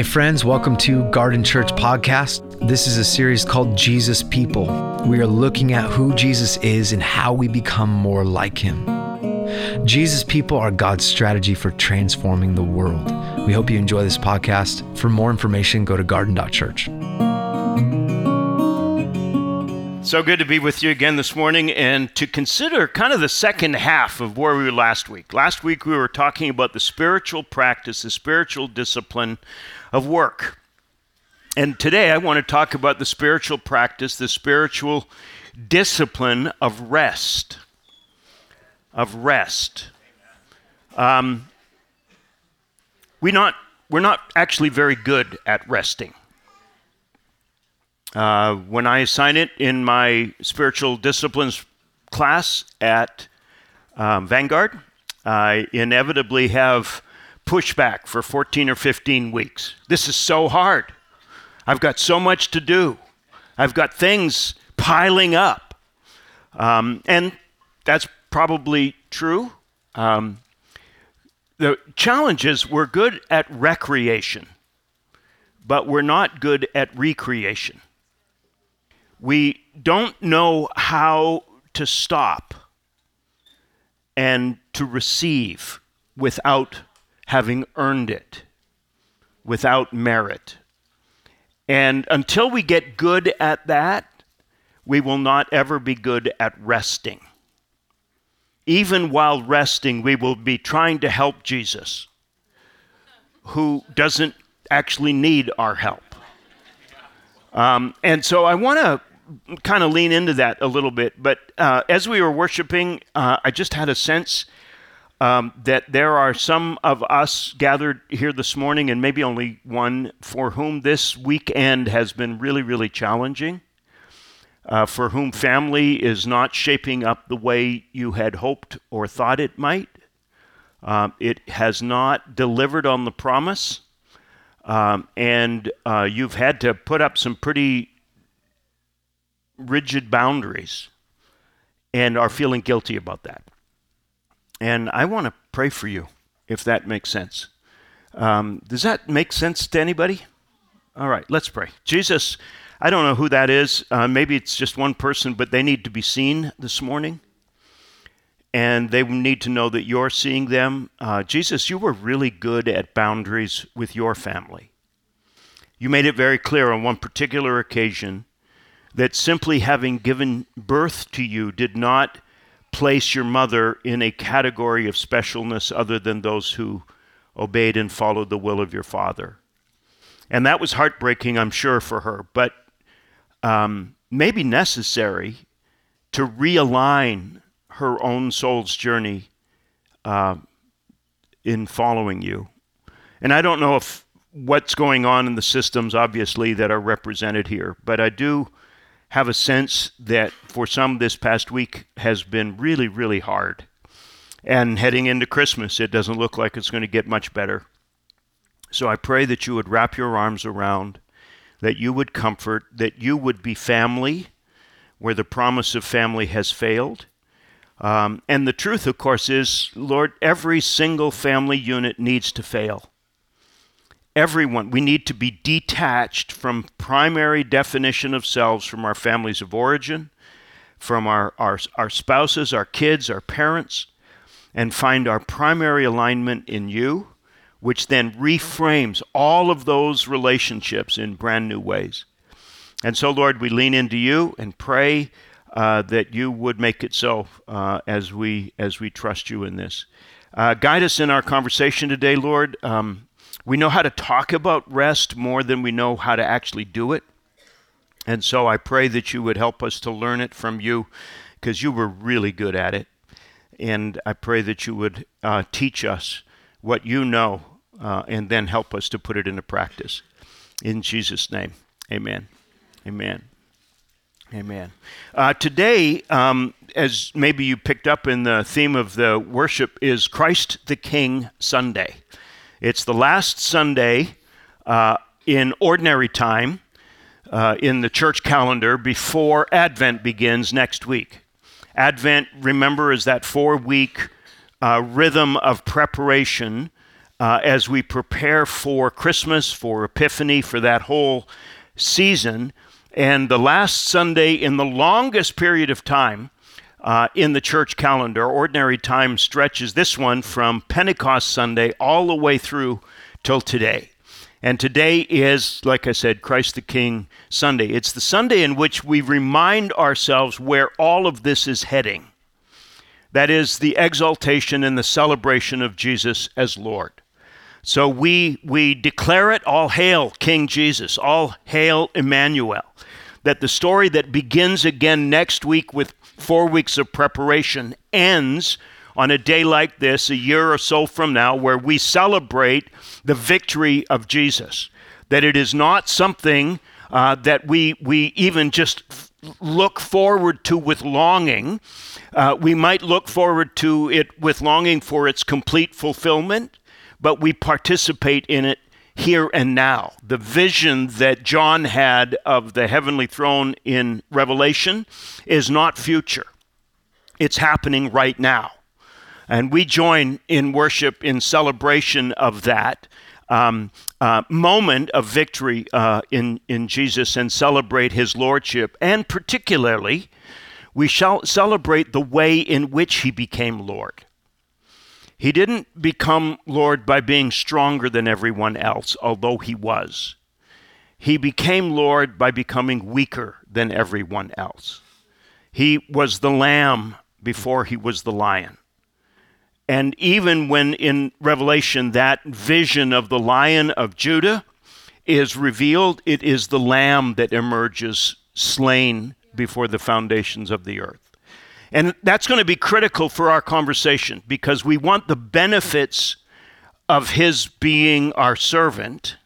Hey, friends, welcome to Garden Church Podcast. This is a series called Jesus People. We are looking at who Jesus is and how we become more like him. Jesus People are God's strategy for transforming the world. We hope you enjoy this podcast. For more information, go to garden.church. So good to be with you again this morning and to consider kind of the second half of where we were last week. Last week we were talking about the spiritual practice, the spiritual discipline of work. And today I want to talk about the spiritual practice, the spiritual discipline of rest. Of rest. Um, we not, we're not actually very good at resting. Uh, when I assign it in my spiritual disciplines class at um, Vanguard, I inevitably have pushback for 14 or 15 weeks. This is so hard. I've got so much to do. I've got things piling up. Um, and that's probably true. Um, the challenge is we're good at recreation, but we're not good at recreation we don't know how to stop and to receive without having earned it, without merit. And until we get good at that, we will not ever be good at resting. Even while resting, we will be trying to help Jesus, who doesn't actually need our help. Um, and so I want to kind of lean into that a little bit. But uh, as we were worshiping, uh, I just had a sense um, that there are some of us gathered here this morning, and maybe only one, for whom this weekend has been really, really challenging. Uh, for whom family is not shaping up the way you had hoped or thought it might. Um, it has not delivered on the promise. Um, and uh, you've had to put up some pretty rigid boundaries and are feeling guilty about that. And I want to pray for you, if that makes sense. Um, does that make sense to anybody? All right, let's pray. Jesus, I don't know who that is. Uh, maybe it's just one person, but they need to be seen this morning. And they need to know that you're seeing them. Uh, Jesus, you were really good at boundaries with your family. You made it very clear on one particular occasion that simply having given birth to you did not place your mother in a category of specialness other than those who obeyed and followed the will of your father. And that was heartbreaking, I'm sure, for her, but um, maybe necessary to realign her own soul's journey uh, in following you. And I don't know if what's going on in the systems, obviously, that are represented here, but I do have a sense that for some this past week has been really, really hard. And heading into Christmas, it doesn't look like it's going to get much better. So I pray that you would wrap your arms around, that you would comfort, that you would be family where the promise of family has failed. Um, and the truth, of course, is, Lord, every single family unit needs to fail everyone. We need to be detached from primary definition of selves from our families of origin, from our, our, our spouses, our kids, our parents, and find our primary alignment in you, which then reframes all of those relationships in brand new ways. And so, Lord, we lean into you and pray uh, that you would make it so uh, as we as we trust you in this. Uh, guide us in our conversation today, Lord. Um, we know how to talk about rest more than we know how to actually do it. And so I pray that you would help us to learn it from you because you were really good at it. And I pray that you would uh, teach us what you know uh, and then help us to put it into practice. In Jesus' name, amen. Amen. Amen. Uh, today, um, as maybe you picked up in the theme of the worship, is Christ the King Sunday. It's the last Sunday uh, in ordinary time uh, in the church calendar before Advent begins next week. Advent, remember, is that four week uh, rhythm of preparation uh, as we prepare for Christmas, for Epiphany, for that whole season. And the last Sunday in the longest period of time uh, in the church calendar, ordinary time stretches this one from Pentecost Sunday all the way through till today. And today is, like I said, Christ the King Sunday. It's the Sunday in which we remind ourselves where all of this is heading. That is the exaltation and the celebration of Jesus as Lord. So we, we declare it all hail King Jesus, all hail Emmanuel. That the story that begins again next week with four weeks of preparation ends on a day like this, a year or so from now, where we celebrate the victory of Jesus. That it is not something uh, that we, we even just look forward to with longing. Uh, we might look forward to it with longing for its complete fulfillment, but we participate in it here and now. The vision that John had of the heavenly throne in Revelation is not future, it's happening right now. And we join in worship in celebration of that um, uh, moment of victory uh, in, in Jesus and celebrate his lordship. And particularly, we shall celebrate the way in which he became Lord. He didn't become Lord by being stronger than everyone else, although he was. He became Lord by becoming weaker than everyone else. He was the lamb before he was the lion. And even when in Revelation that vision of the lion of Judah is revealed, it is the lamb that emerges slain before the foundations of the earth. And that's going to be critical for our conversation because we want the benefits of his being our servant,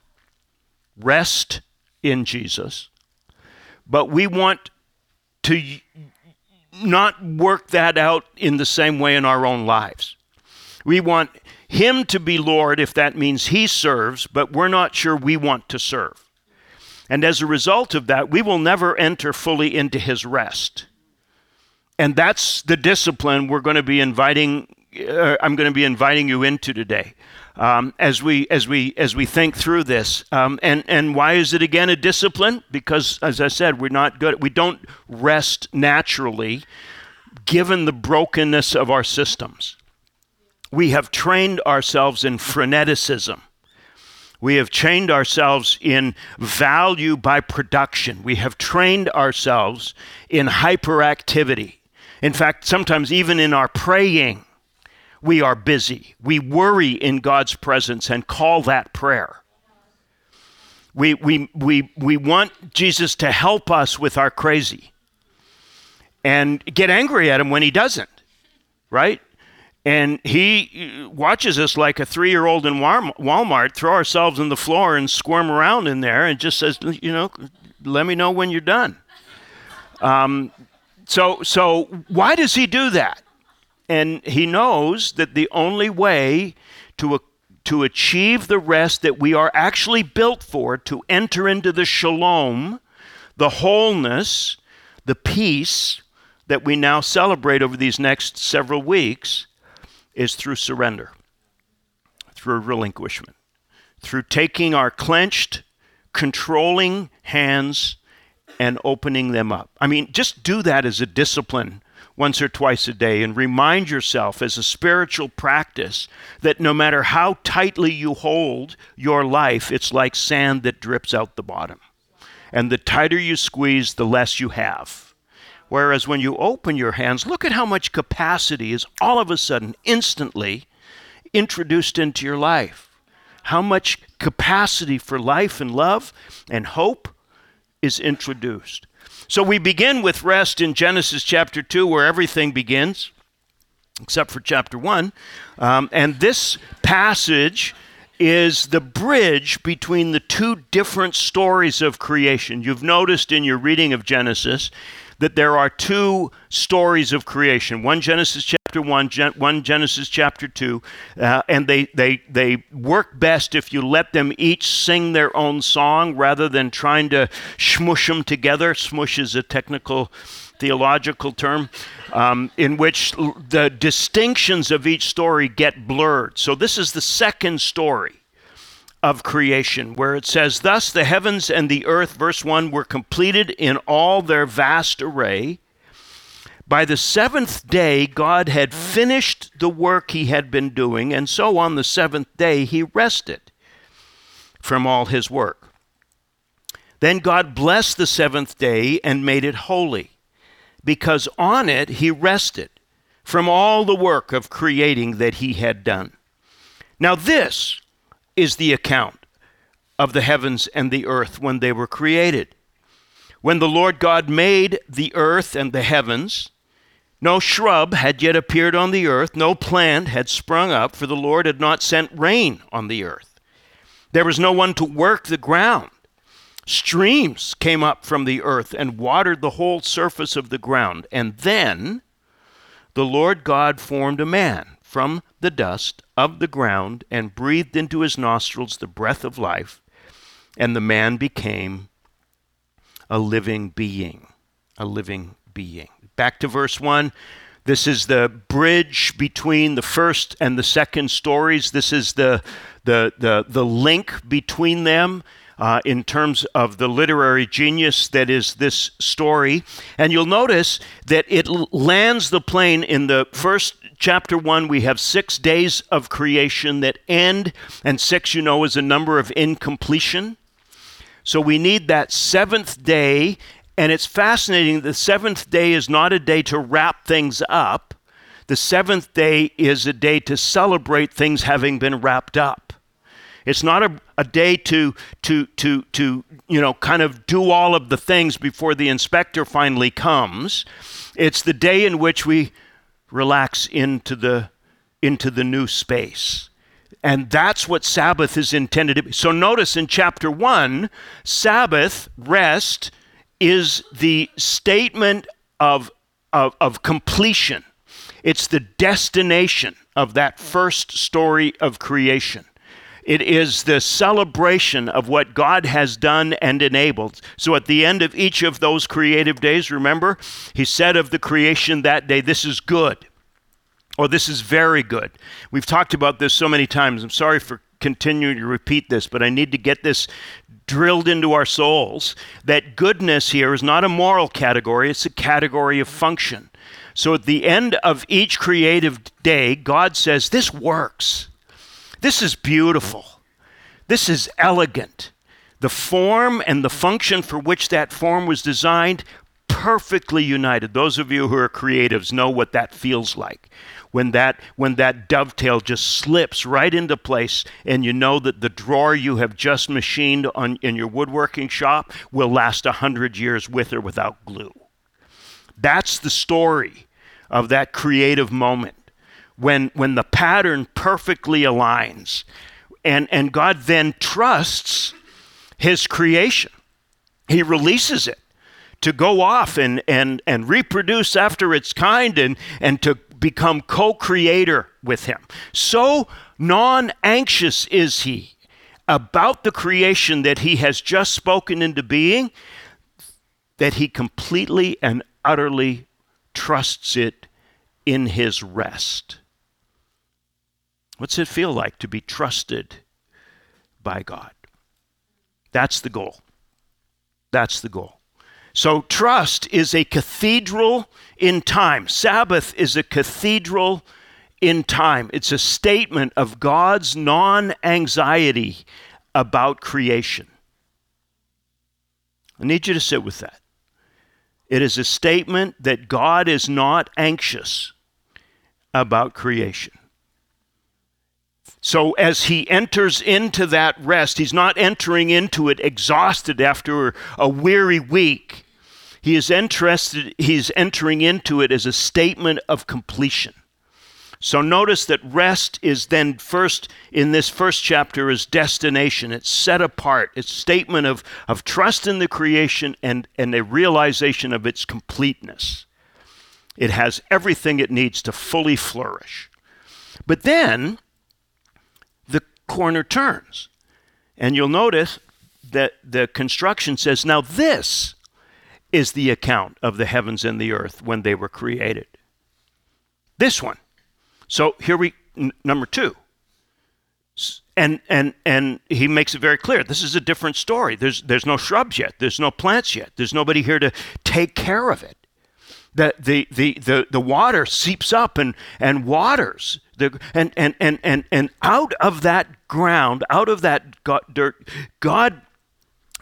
rest in Jesus, but we want to not work that out in the same way in our own lives. We want Him to be Lord if that means He serves, but we're not sure we want to serve. And as a result of that, we will never enter fully into His rest. And that's the discipline we're going to be inviting. Uh, I'm going to be inviting you into today, um, as we as we as we think through this. Um, and and why is it again a discipline? Because as I said, we're not good. We don't rest naturally, given the brokenness of our systems we have trained ourselves in freneticism. We have trained ourselves in value by production. We have trained ourselves in hyperactivity. In fact, sometimes even in our praying, we are busy. We worry in God's presence and call that prayer. We, we, we, we want Jesus to help us with our crazy and get angry at him when he doesn't, right? And he watches us like a three year old in Walmart throw ourselves on the floor and squirm around in there and just says, you know, let me know when you're done. Um, so, so why does he do that? And he knows that the only way to, to achieve the rest that we are actually built for, to enter into the shalom, the wholeness, the peace that we now celebrate over these next several weeks, is through surrender, through relinquishment, through taking our clenched, controlling hands and opening them up. I mean, just do that as a discipline once or twice a day and remind yourself as a spiritual practice that no matter how tightly you hold your life, it's like sand that drips out the bottom. And the tighter you squeeze, the less you have. Whereas when you open your hands, look at how much capacity is all of a sudden, instantly introduced into your life. How much capacity for life and love and hope is introduced. So we begin with rest in Genesis chapter 2, where everything begins, except for chapter 1. Um, and this passage is the bridge between the two different stories of creation. You've noticed in your reading of Genesis that there are two stories of creation one Genesis chapter 1, one Genesis chapter 2, uh, and they, they, they work best if you let them each sing their own song rather than trying to smush them together. Smush is a technical theological term, um, in which the distinctions of each story get blurred. So this is the second story of creation, where it says, Thus the heavens and the earth, verse 1, were completed in all their vast array. By the seventh day, God had finished the work he had been doing, and so on the seventh day, he rested from all his work. Then God blessed the seventh day and made it holy, because on it he rested from all the work of creating that he had done. Now, this is the account of the heavens and the earth when they were created. When the Lord God made the earth and the heavens, no shrub had yet appeared on the earth, no plant had sprung up, for the Lord had not sent rain on the earth. There was no one to work the ground. Streams came up from the earth and watered the whole surface of the ground. And then the Lord God formed a man from the dust of the ground and breathed into his nostrils the breath of life, and the man became a living being. A living being. Back to verse 1. This is the bridge between the first and the second stories. This is the, the, the, the link between them uh, in terms of the literary genius that is this story. And you'll notice that it lands the plane in the first chapter one. We have six days of creation that end, and six, you know, is a number of incompletion. So we need that seventh day. And it's fascinating. The seventh day is not a day to wrap things up. The seventh day is a day to celebrate things having been wrapped up. It's not a, a day to, to, to, to, you know, kind of do all of the things before the inspector finally comes. It's the day in which we relax into the, into the new space. And that's what Sabbath is intended to be. So notice in chapter 1, Sabbath, rest, is the statement of, of, of completion. It's the destination of that first story of creation. It is the celebration of what God has done and enabled. So at the end of each of those creative days, remember, he said of the creation that day, This is good, or this is very good. We've talked about this so many times. I'm sorry for continuing to repeat this, but I need to get this drilled into our souls that goodness here is not a moral category, it's a category of function. So at the end of each creative day, God says, This works. This is beautiful. This is elegant. The form and the function for which that form was designed perfectly united. Those of you who are creatives know what that feels like. When that when that dovetail just slips right into place and you know that the drawer you have just machined on in your woodworking shop will last a hundred years with or without glue. That's the story of that creative moment when, when the pattern perfectly aligns. And, and God then trusts his creation, he releases it to go off and, and, and reproduce after its kind and, and to become co creator with him. So non anxious is he about the creation that he has just spoken into being that he completely and utterly trusts it in his rest. What's it feel like to be trusted by God? That's the goal. That's the goal. So, trust is a cathedral in time. Sabbath is a cathedral in time. It's a statement of God's non anxiety about creation. I need you to sit with that. It is a statement that God is not anxious about creation. So, as he enters into that rest, he's not entering into it exhausted after a weary week. He is interested, he's entering into it as a statement of completion. So notice that rest is then first in this first chapter is destination. It's set apart. It's statement of, of trust in the creation and, and a realization of its completeness. It has everything it needs to fully flourish. But then the corner turns. And you'll notice that the construction says, now this is the account of the heavens and the earth when they were created. This one. So here we, n- number two. And, and, and he makes it very clear this is a different story. There's, there's no shrubs yet, there's no plants yet, there's nobody here to take care of it. The, the, the, the, the water seeps up and, and waters. The, and, and, and, and, and out of that ground, out of that dirt, God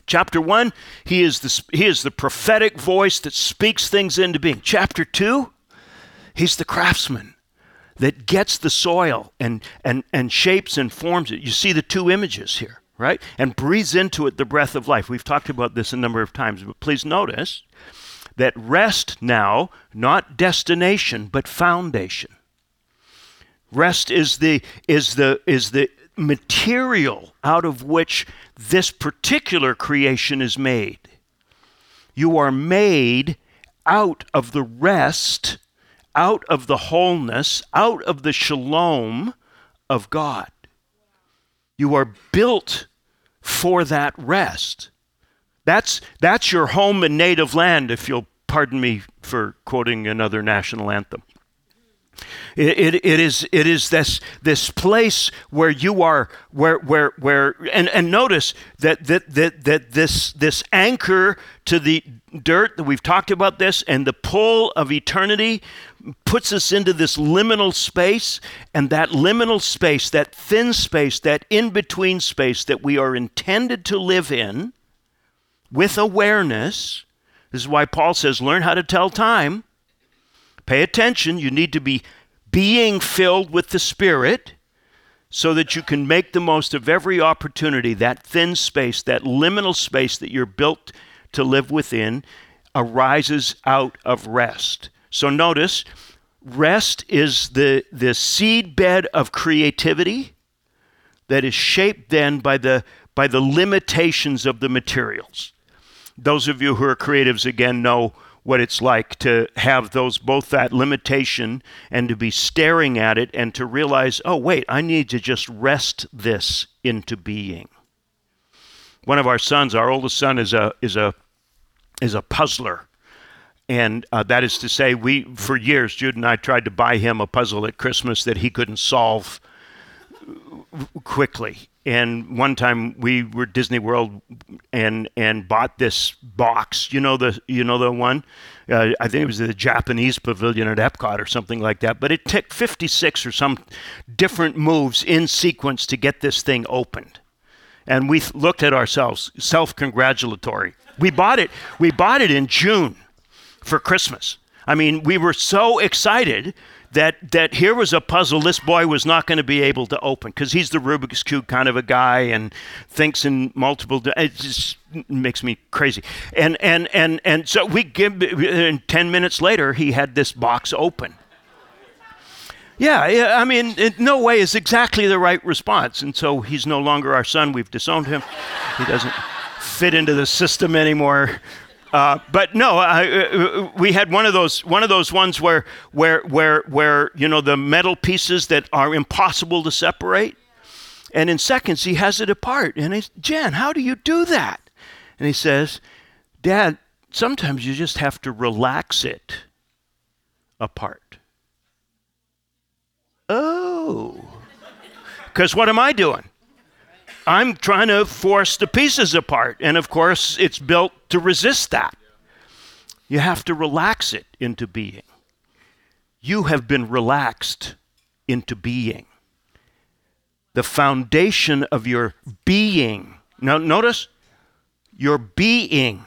Chapter 1, he is, the, he is the prophetic voice that speaks things into being. Chapter 2, he's the craftsman that gets the soil and, and, and shapes and forms it. You see the two images here, right? And breathes into it the breath of life. We've talked about this a number of times, but please notice that rest now, not destination, but foundation. Rest is the, is the, is the material out of which this particular creation is made. You are made out of the rest out of the wholeness, out of the shalom of God. You are built for that rest. That's, that's your home and native land, if you'll pardon me for quoting another national anthem. It, it, it is it is this this place where you are where where where and, and notice that, that that that this this anchor to the dirt that we've talked about this and the pull of eternity puts us into this liminal space and that liminal space that thin space that in between space that we are intended to live in with awareness. This is why Paul says learn how to tell time Pay attention. You need to be being filled with the Spirit so that you can make the most of every opportunity, that thin space, that liminal space that you're built to live within, arises out of rest. So notice, rest is the, the seed bed of creativity that is shaped then by the, by the limitations of the materials. Those of you who are creatives again know what it's like to have those both that limitation and to be staring at it and to realize, oh, wait, I need to just rest this into being. One of our sons, our oldest son, is a is a is a puzzler. And uh, that is to say, we for years, Jude and I tried to buy him a puzzle at Christmas that he couldn't solve quickly and one time we were Disney World and and bought this box. You know the you know the one. Uh, I think it was the Japanese pavilion at Epcot or something like that. But it took 56 or some different moves in sequence to get this thing opened. And we looked at ourselves, self-congratulatory. We bought it. We bought it in June for Christmas. I mean, we were so excited that that here was a puzzle this boy was not going to be able to open because he's the Rubik's cube kind of a guy and thinks in multiple. It just makes me crazy. And and and and so we give. And ten minutes later, he had this box open. Yeah, I mean, it, no way is exactly the right response. And so he's no longer our son. We've disowned him. He doesn't fit into the system anymore. Uh, but no, uh, we had one of those one of those ones where where where where you know the metal pieces that are impossible to separate, and in seconds he has it apart. And he's Jen, how do you do that? And he says, Dad, sometimes you just have to relax it apart. Oh, because what am I doing? I'm trying to force the pieces apart. And of course, it's built to resist that. You have to relax it into being. You have been relaxed into being. The foundation of your being. Now, notice your being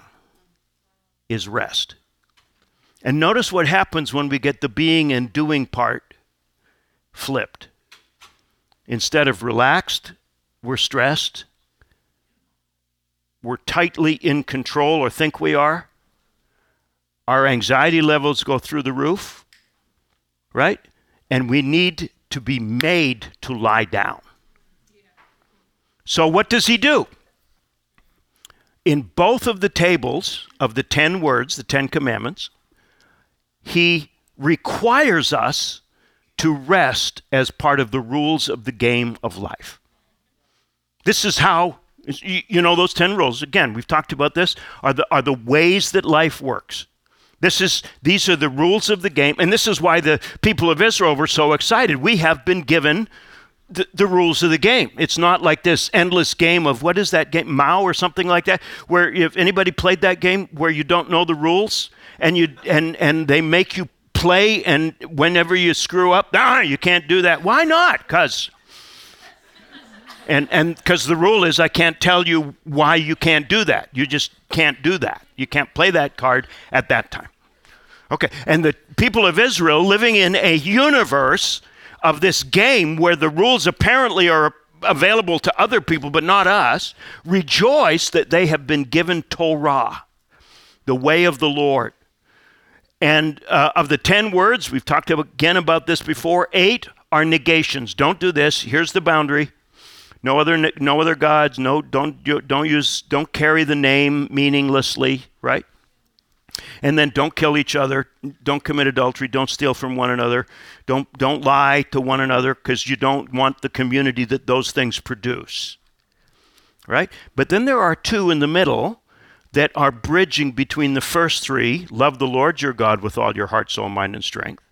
is rest. And notice what happens when we get the being and doing part flipped. Instead of relaxed, we're stressed, we're tightly in control or think we are, our anxiety levels go through the roof, right? And we need to be made to lie down. So, what does he do? In both of the tables of the 10 words, the 10 commandments, he requires us to rest as part of the rules of the game of life. This is how You, know those 10 rules. Again, we've talked about this, are the, are the ways that life works. This is, these are the rules of the game, and this is why the people of Israel were so excited. We have been given the, the, rules of the game. It's not like this endless game of what is that game, Mao or something like that, where if anybody played that game where you don't know the rules and you and and they make you play, and whenever you screw up, ah, you can't do that. Why not? Cause and and because the rule is I can't tell you why you can't do that. You just can't do that. You can't play that card at that time. Okay, and the people of Israel living in a universe of this game where the rules apparently are available to other people but not us, rejoice that they have been given Torah, the way of the Lord. And uh, of the 10 words, we've talked again about this before, eight are negations. Don't do this. Here's the boundary. No other, no other gods. No, don't, don't use, don't carry the name meaninglessly, right? And then don't kill each other, don't commit adultery, don't steal from one another, don't, don't lie to one another because you don't want the community that those things produce. Right? But then there are two in the middle that are bridging between the first three love the Lord your God with all your heart, soul, mind, and strength,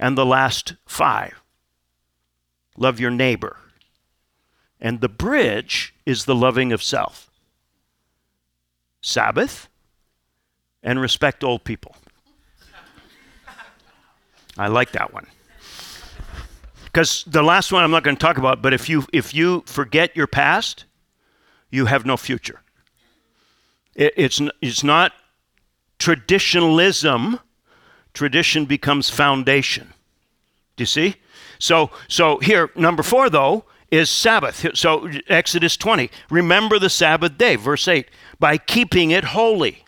and the last five love your neighbor. And the bridge is the loving of self. Sabbath, and respect old people. I like that one. Because the last one I'm not going to talk about, but if you if you forget your past, you have no future. It, it's it's not traditionalism. Tradition becomes foundation. Do you see? So so here number four though is Sabbath. So Exodus 20. Remember the Sabbath day, verse 8, by keeping it holy.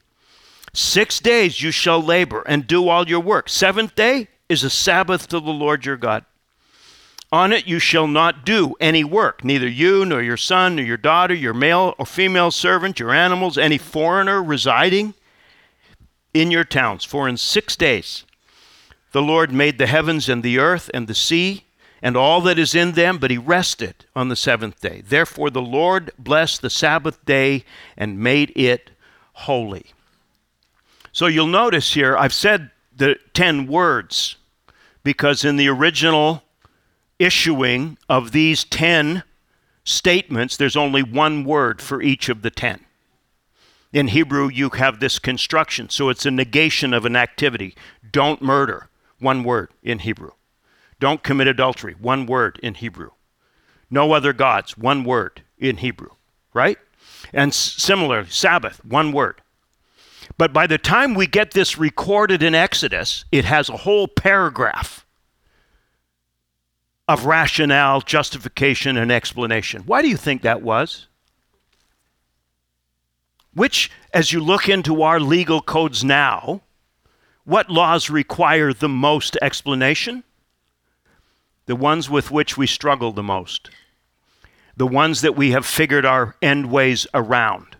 Six days you shall labor and do all your work. Seventh day is a Sabbath to the Lord your God. On it you shall not do any work, neither you nor your son nor your daughter, your male or female servant, your animals, any foreigner residing in your towns. For in six days the Lord made the heavens and the earth and the sea and all that is in them, but he rested on the seventh day. Therefore the Lord blessed the Sabbath day and made it holy. So you'll notice here, I've said the 10 words because in the original issuing of these 10 statements, there's only one word for each of the 10. In Hebrew, you have this construction, so it's a negation of an activity. Don't murder, one word in Hebrew. Don't commit adultery, one word in Hebrew. No other gods, one word in Hebrew, right? And similarly, Sabbath, one word. But by the time we get this recorded in Exodus, it has a whole paragraph of rationale, justification, and explanation. Why do you think that was? Which, as you look into our legal codes now, what laws require the most explanation? The ones with which we struggle the most. The ones that we have figured our end ways around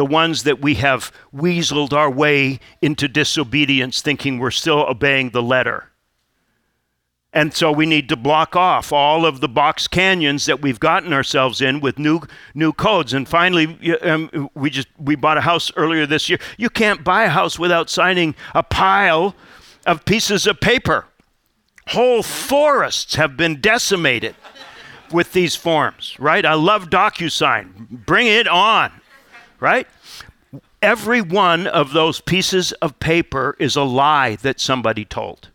the ones that we have weaseled our way into disobedience, thinking we're still obeying the letter. And so we need to block off all of the box canyons that we've gotten ourselves in with new new codes. And finally, um, we just we bought a house earlier this year. You can't buy a house without signing a pile of pieces of paper. Whole forests have been decimated with these forms, right? I love DocuSign. Bring it on right? Every one of those pieces of paper is a lie that somebody told.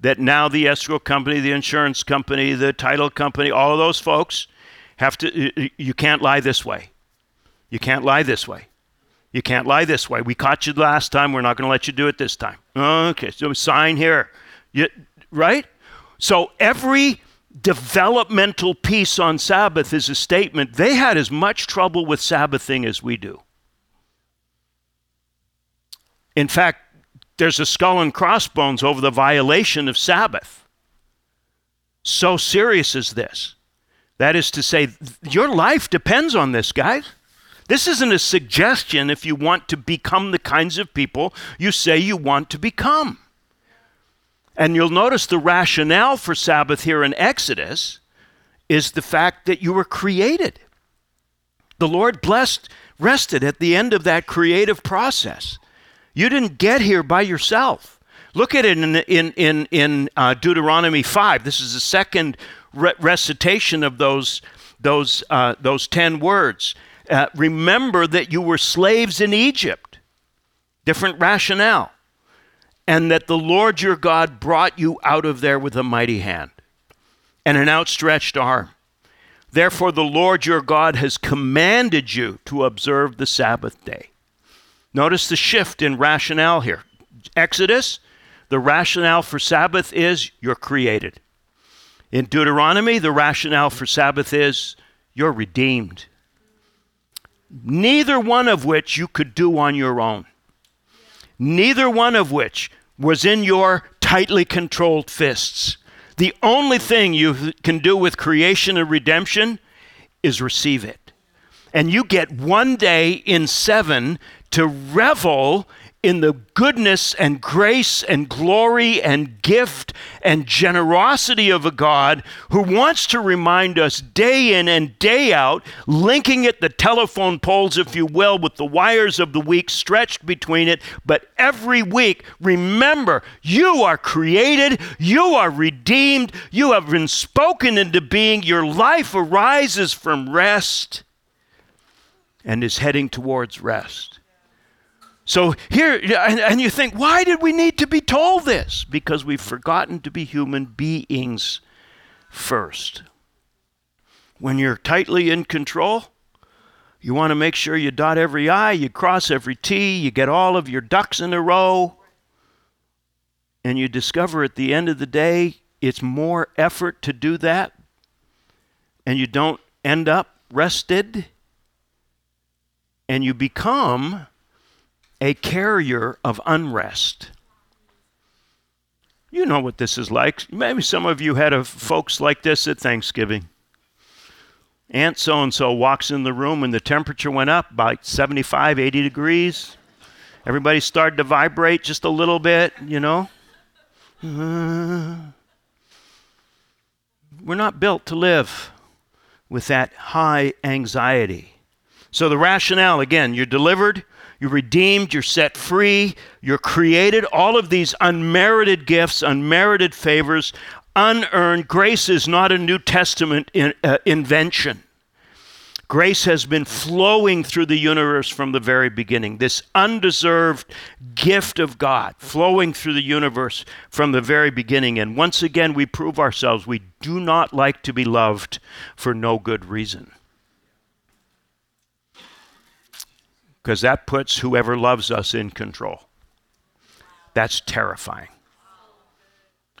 That now the escrow company, the insurance company, the title company, all of those folks have to, you can't lie this way. You can't lie this way. You can't lie this way. We caught you last time. We're not going to let you do it this time. Okay, so sign here. You, right? So every developmental piece on Sabbath is a statement they had as much trouble with Sabbathing as we do. In fact, there's a skull and crossbones over the violation of Sabbath. So serious is this. That is to say, your life depends on this, guys. This isn't a suggestion if you want to become the kinds of people you say you want to become. And you'll notice the rationale for Sabbath here in Exodus is the fact that you were created. The Lord blessed, rested at the end of that creative process. You didn't get here by yourself. Look at it in, in, in, in uh, Deuteronomy 5. This is the second re- recitation of those, those, uh, those 10 words. Uh, remember that you were slaves in Egypt. Different rationale. And that the Lord your God brought you out of there with a mighty hand and an outstretched arm. Therefore, the Lord your God has commanded you to observe the Sabbath day. Notice the shift in rationale here. Exodus, the rationale for Sabbath is you're created. In Deuteronomy, the rationale for Sabbath is you're redeemed. Neither one of which you could do on your own. Neither one of which was in your tightly controlled fists. The only thing you can do with creation and redemption is receive it. And you get one day in seven to revel in the goodness and grace and glory and gift and generosity of a God who wants to remind us day in and day out, linking it, the telephone poles, if you will, with the wires of the week stretched between it. But every week, remember, you are created, you are redeemed, you have been spoken into being, your life arises from rest and is heading towards rest. So here, and, and, you think, why did we need to be told this? Because we've forgotten to be human beings first. When you're tightly in control, you want to make sure you dot every I, you cross every T, you get all of your ducks in a row, and you discover at the end of the day it's more effort to do that, and you don't end up rested, and you become a carrier of unrest. You know what this is like. Maybe some of you had a, folks like this at Thanksgiving. Aunt so and so walks in the room and the temperature went up by 75, 80 degrees. Everybody started to vibrate just a little bit, you know. We're not built to live with that high anxiety. So, the rationale again, you're delivered, you're redeemed, you're set free, you're created. All of these unmerited gifts, unmerited favors, unearned. Grace is not a New Testament in, uh, invention. Grace has been flowing through the universe from the very beginning. This undeserved gift of God flowing through the universe from the very beginning. And once again, we prove ourselves we do not like to be loved for no good reason. Because that puts whoever loves us in control. That's terrifying.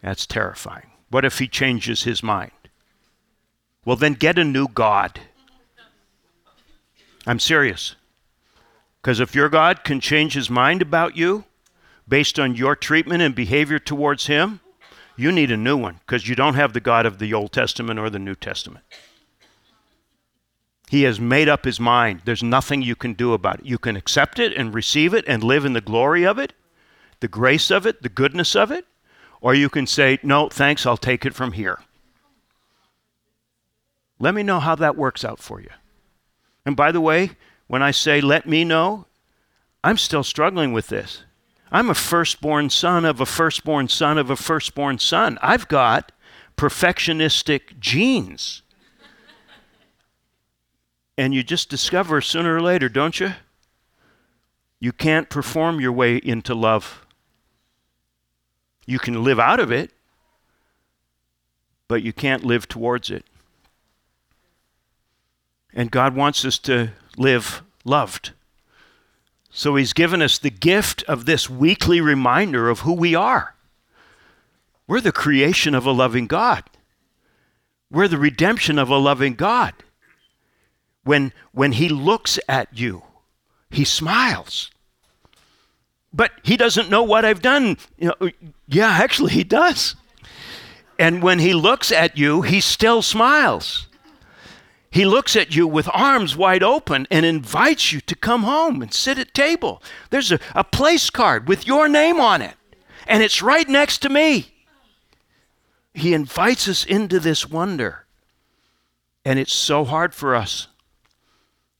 That's terrifying. What if he changes his mind? Well, then get a new God. I'm serious. Because if your God can change his mind about you based on your treatment and behavior towards him, you need a new one because you don't have the God of the Old Testament or the New Testament. He has made up his mind. There's nothing you can do about it. You can accept it and receive it and live in the glory of it, the grace of it, the goodness of it, or you can say, No, thanks, I'll take it from here. Let me know how that works out for you. And by the way, when I say let me know, I'm still struggling with this. I'm a firstborn son of a firstborn son of a firstborn son. I've got perfectionistic genes. And you just discover sooner or later, don't you? You can't perform your way into love. You can live out of it, but you can't live towards it. And God wants us to live loved. So He's given us the gift of this weekly reminder of who we are. We're the creation of a loving God, we're the redemption of a loving God when, when he looks at you, he smiles. But he doesn't know what I've done. You know, yeah, actually, he does. And when he looks at you, he still smiles. He looks at you with arms wide open and invites you to come home and sit at table. There's a, a place card with your name on it, and it's right next to me. He invites us into this wonder. And it's so hard for us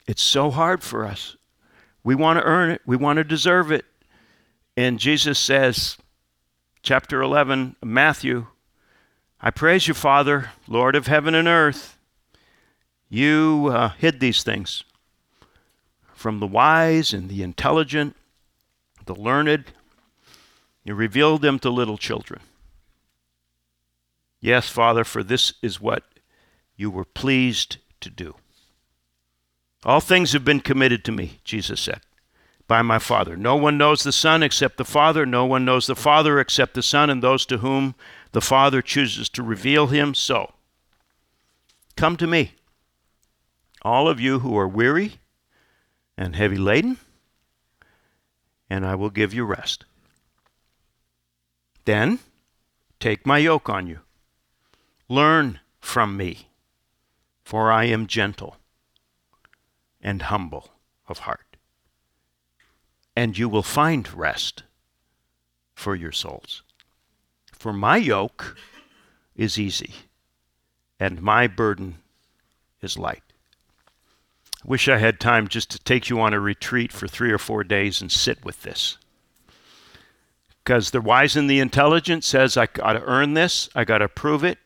It's so hard for us. We want to earn it, we want to deserve it. And Jesus says, chapter 11, Matthew, I praise you, Father, Lord of heaven and earth. You uh, hid these things from the wise and the intelligent, the learned. You revealed them to little children. Yes, Father, for this is what you were pleased to do. All things have been committed to me, Jesus said, by my Father. No one knows the Son except the Father. No one knows the Father except the Son and those to whom the Father chooses to reveal him. So, come to me, all of you who are weary and heavy laden, and I will give you rest. Then, take my yoke on you. Learn from me, for I am gentle and humble of heart. And you will find rest for your souls. For my yoke is easy, and my burden is light. Wish I had time just to take you on a retreat for three or four days and sit with this. Because the wise and the intelligent says, I got to earn this, I got to prove it,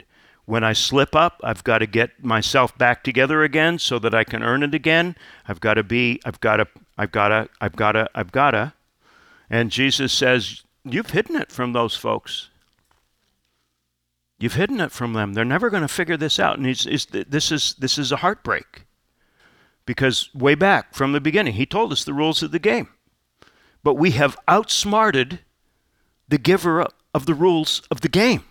when I slip up, I've got to get myself back together again so that I can earn it again. I've got to be, I've got to, I've got to, I've got to, I've got to. And Jesus says, You've hidden it from those folks. You've hidden it from them. They're never going to figure this out. And this, is, this is a heartbreak. Because way back from the beginning, he told us the rules of the game. But we have outsmarted the giver of the rules of the game,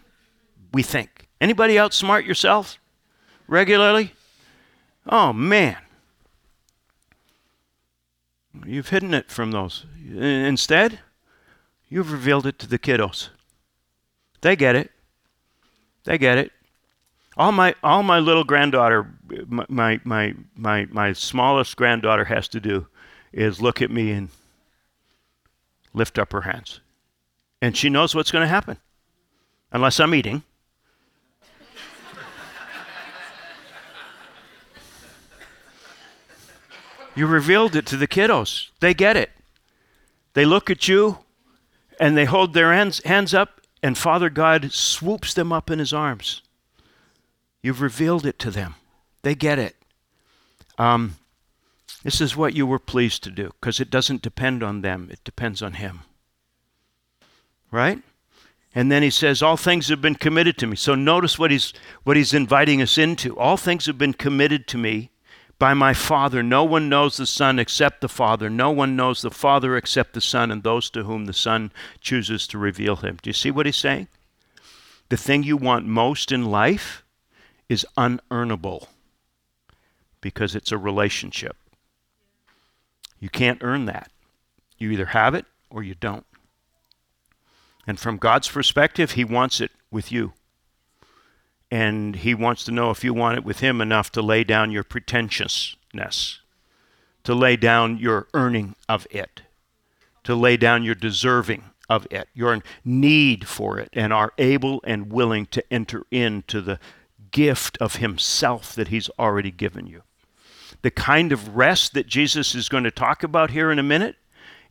we think. Anybody outsmart yourself regularly? Oh, man. You've hidden it from those. Instead, you've revealed it to the kiddos. They get it. They get it. All my all my little granddaughter, my my my my smallest granddaughter has to do is look at me and lift up her hands. And she knows what's going to happen. Unless I'm eating. You revealed it to the kiddos. They get it. They look at you and they hold their hands, hands up, and Father God swoops them up in his arms. You've revealed it to them. They get it. Um, this is what you were pleased to do because it doesn't depend on them, it depends on Him. Right? And then he says, All things have been committed to me. So notice what he's, what he's inviting us into. All things have been committed to me by my Father. No one knows the Son except the Father. No one knows the Father except the Son and those to whom the Son chooses to reveal him. Do you see what he's saying? The thing you want most in life is unearnable because it's a relationship. You can't earn that. You either have it or you don't. And from God's perspective, He wants it with you and he wants to know if you want it with him enough to lay down your pretentiousness, to lay down your earning of it, to lay down your deserving of it, your need for it, and are able and willing to enter into the gift of himself that he's already given you. The kind of rest that Jesus is going to talk about here in a minute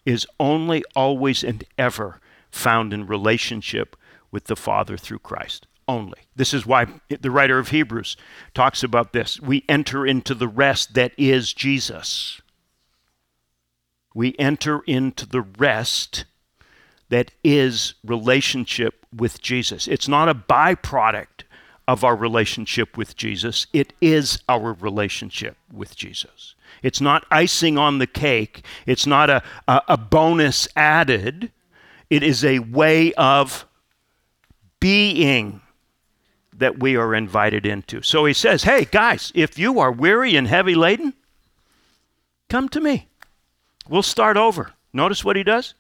is only, always, and ever found in relationship with the Father through Christ only. This is why the writer of Hebrews talks about this. We enter into the rest that is Jesus. We enter into the rest that is relationship with Jesus. It's not a byproduct of our relationship with Jesus, it is our relationship with Jesus. It's not icing on the cake, it's not a, a, a bonus added, it is a way of being that we are invited into. So he says, Hey, guys, if you are weary and heavy laden, come to me. We'll start over. Notice what he does?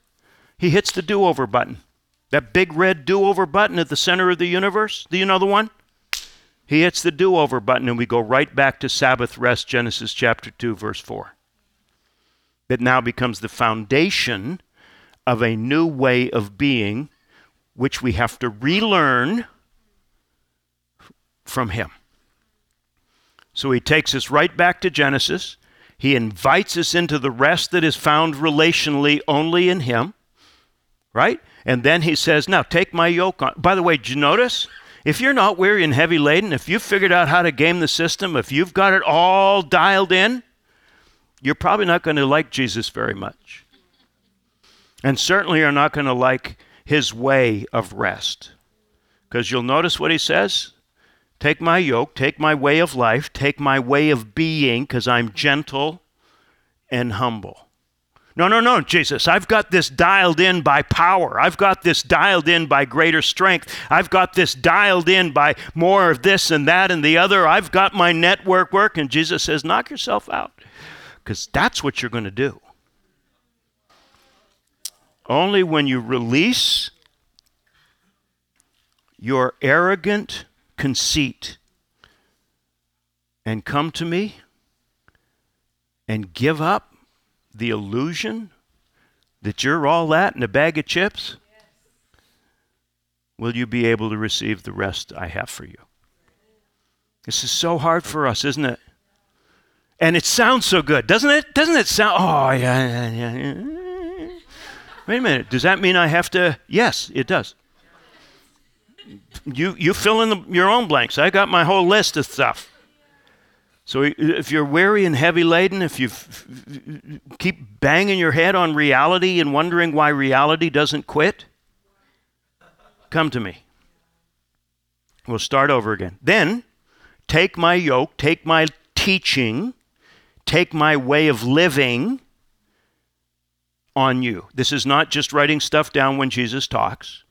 He hits the do over button. That big red do over button at the center of the universe. Do you know the one? He hits the do over button, and we go right back to Sabbath rest, Genesis chapter 2, verse 4. That now becomes the foundation of a new way of being, which we have to relearn from him. So he takes us right back to Genesis. He invites us into the rest that is found relationally only in Him, right? And then He says, Now take my yoke on. By the way, did you notice? If you're not weary and heavy laden, if you've figured out how to game the system, if you've got it all dialed in, you're probably not going to like Jesus very much. And certainly are not going to like his way of rest. Because you'll notice what he says Take my yoke, take my way of life, take my way of being, because I'm gentle and humble. No, no, no, Jesus, I've got this dialed in by power. I've got this dialed in by greater strength. I've got this dialed in by more of this and that and the other. I've got my network work. And Jesus says, knock yourself out, because that's what you're going to do. Only when you release your arrogant conceit and come to me and give up the illusion that you're all that in a bag of chips, will you be able to receive the rest I have for you? This is so hard for us, isn't it? And it sounds so good, doesn't it? Doesn't it sound? Oh, yeah, yeah, yeah. Wait a minute. Does that mean I have to? Yes, it does. You, you fill in the, your own blanks. I got my whole list of stuff. So if you're weary and heavy laden, if you keep banging your head on reality and wondering why reality doesn't quit, come to me. We'll start over again. Then take my yoke, take my teaching, take my way of living on you. This is not just writing stuff down when Jesus talks.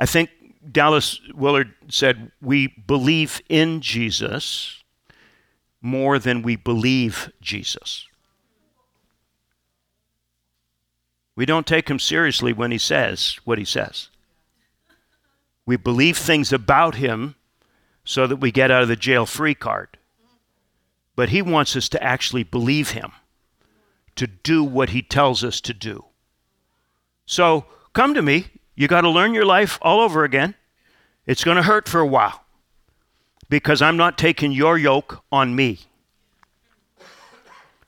I think Dallas Willard said, We believe in Jesus more than we believe Jesus. We don't take him seriously when he says what he says. We believe things about him so that we get out of the jail free card. But he wants us to actually believe him to do what he tells us to do. So come to me. You got to learn your life all over again. It's going to hurt for a while because I'm not taking your yoke on me.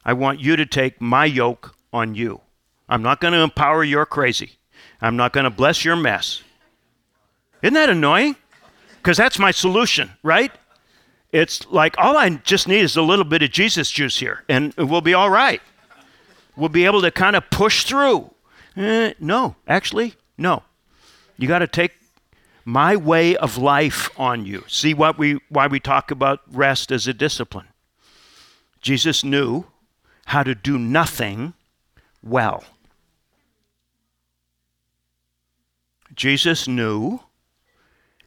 I want you to take my yoke on you. I'm not going to empower your crazy. I'm not going to bless your mess. Isn't that annoying? Because that's my solution, right? It's like all I just need is a little bit of Jesus juice here, and we'll be all right We'll be able to kind of push through. Eh, no, actually, no. You got to take my way of life on you. See what we why we talk about rest as a discipline. Jesus knew how to do nothing well. Jesus knew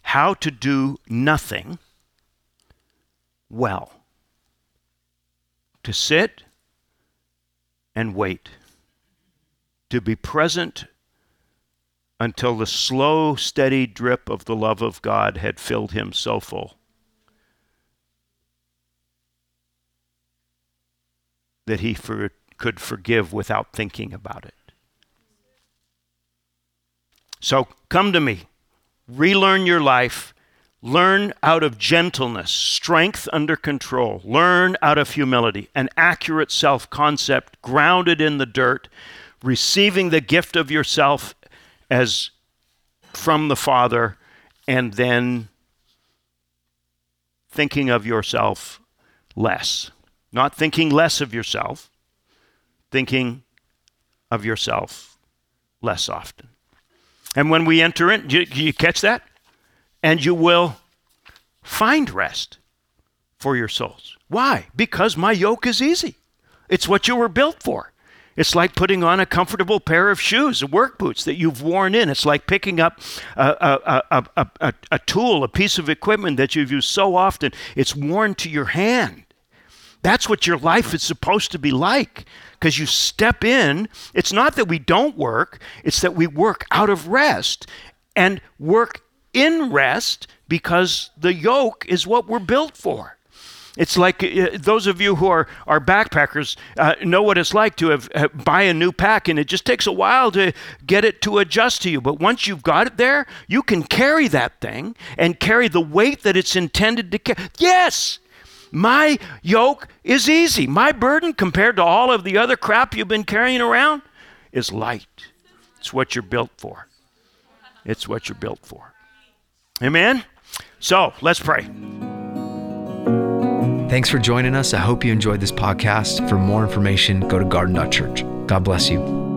how to do nothing well. To sit and wait. To be present until the slow, steady drip of the love of God had filled him so full that he for, could forgive without thinking about it. So come to me, relearn your life, Learn out of gentleness, strength under control. Learn out of humility, an accurate self concept grounded in the dirt, receiving the gift of yourself as from the Father, and then thinking of yourself less. Not thinking less of yourself, thinking of yourself less often. And when we enter in, you, you catch that? and you will find rest for your souls. Why? Because my yoke is easy. It's what you were built for. It's like putting on a comfortable pair of shoes, work boots that you've worn in. It's like picking up a, a, a, a, a tool, a piece of equipment that you've used so often, it's worn to your hand. That's what your life is supposed to be like. Because you step in, it's not that we don't work, it's that we work out of rest and work in rest because the yoke is what we're built for. It's like uh, those of you who are, are backpackers uh, know what it's like to have, have, buy a new pack, and it just takes a while to get it to adjust to you. But once you've got it there, you can carry that thing and carry the weight that it's intended to carry. Yes, My yoke is easy. My burden, compared to all of the other crap you've been carrying around, is light. It's what you're built for. It's what you're built for. Amen? So let's pray. Thanks for joining us. I hope you enjoyed this podcast. For more information, go to garden.church. God bless you.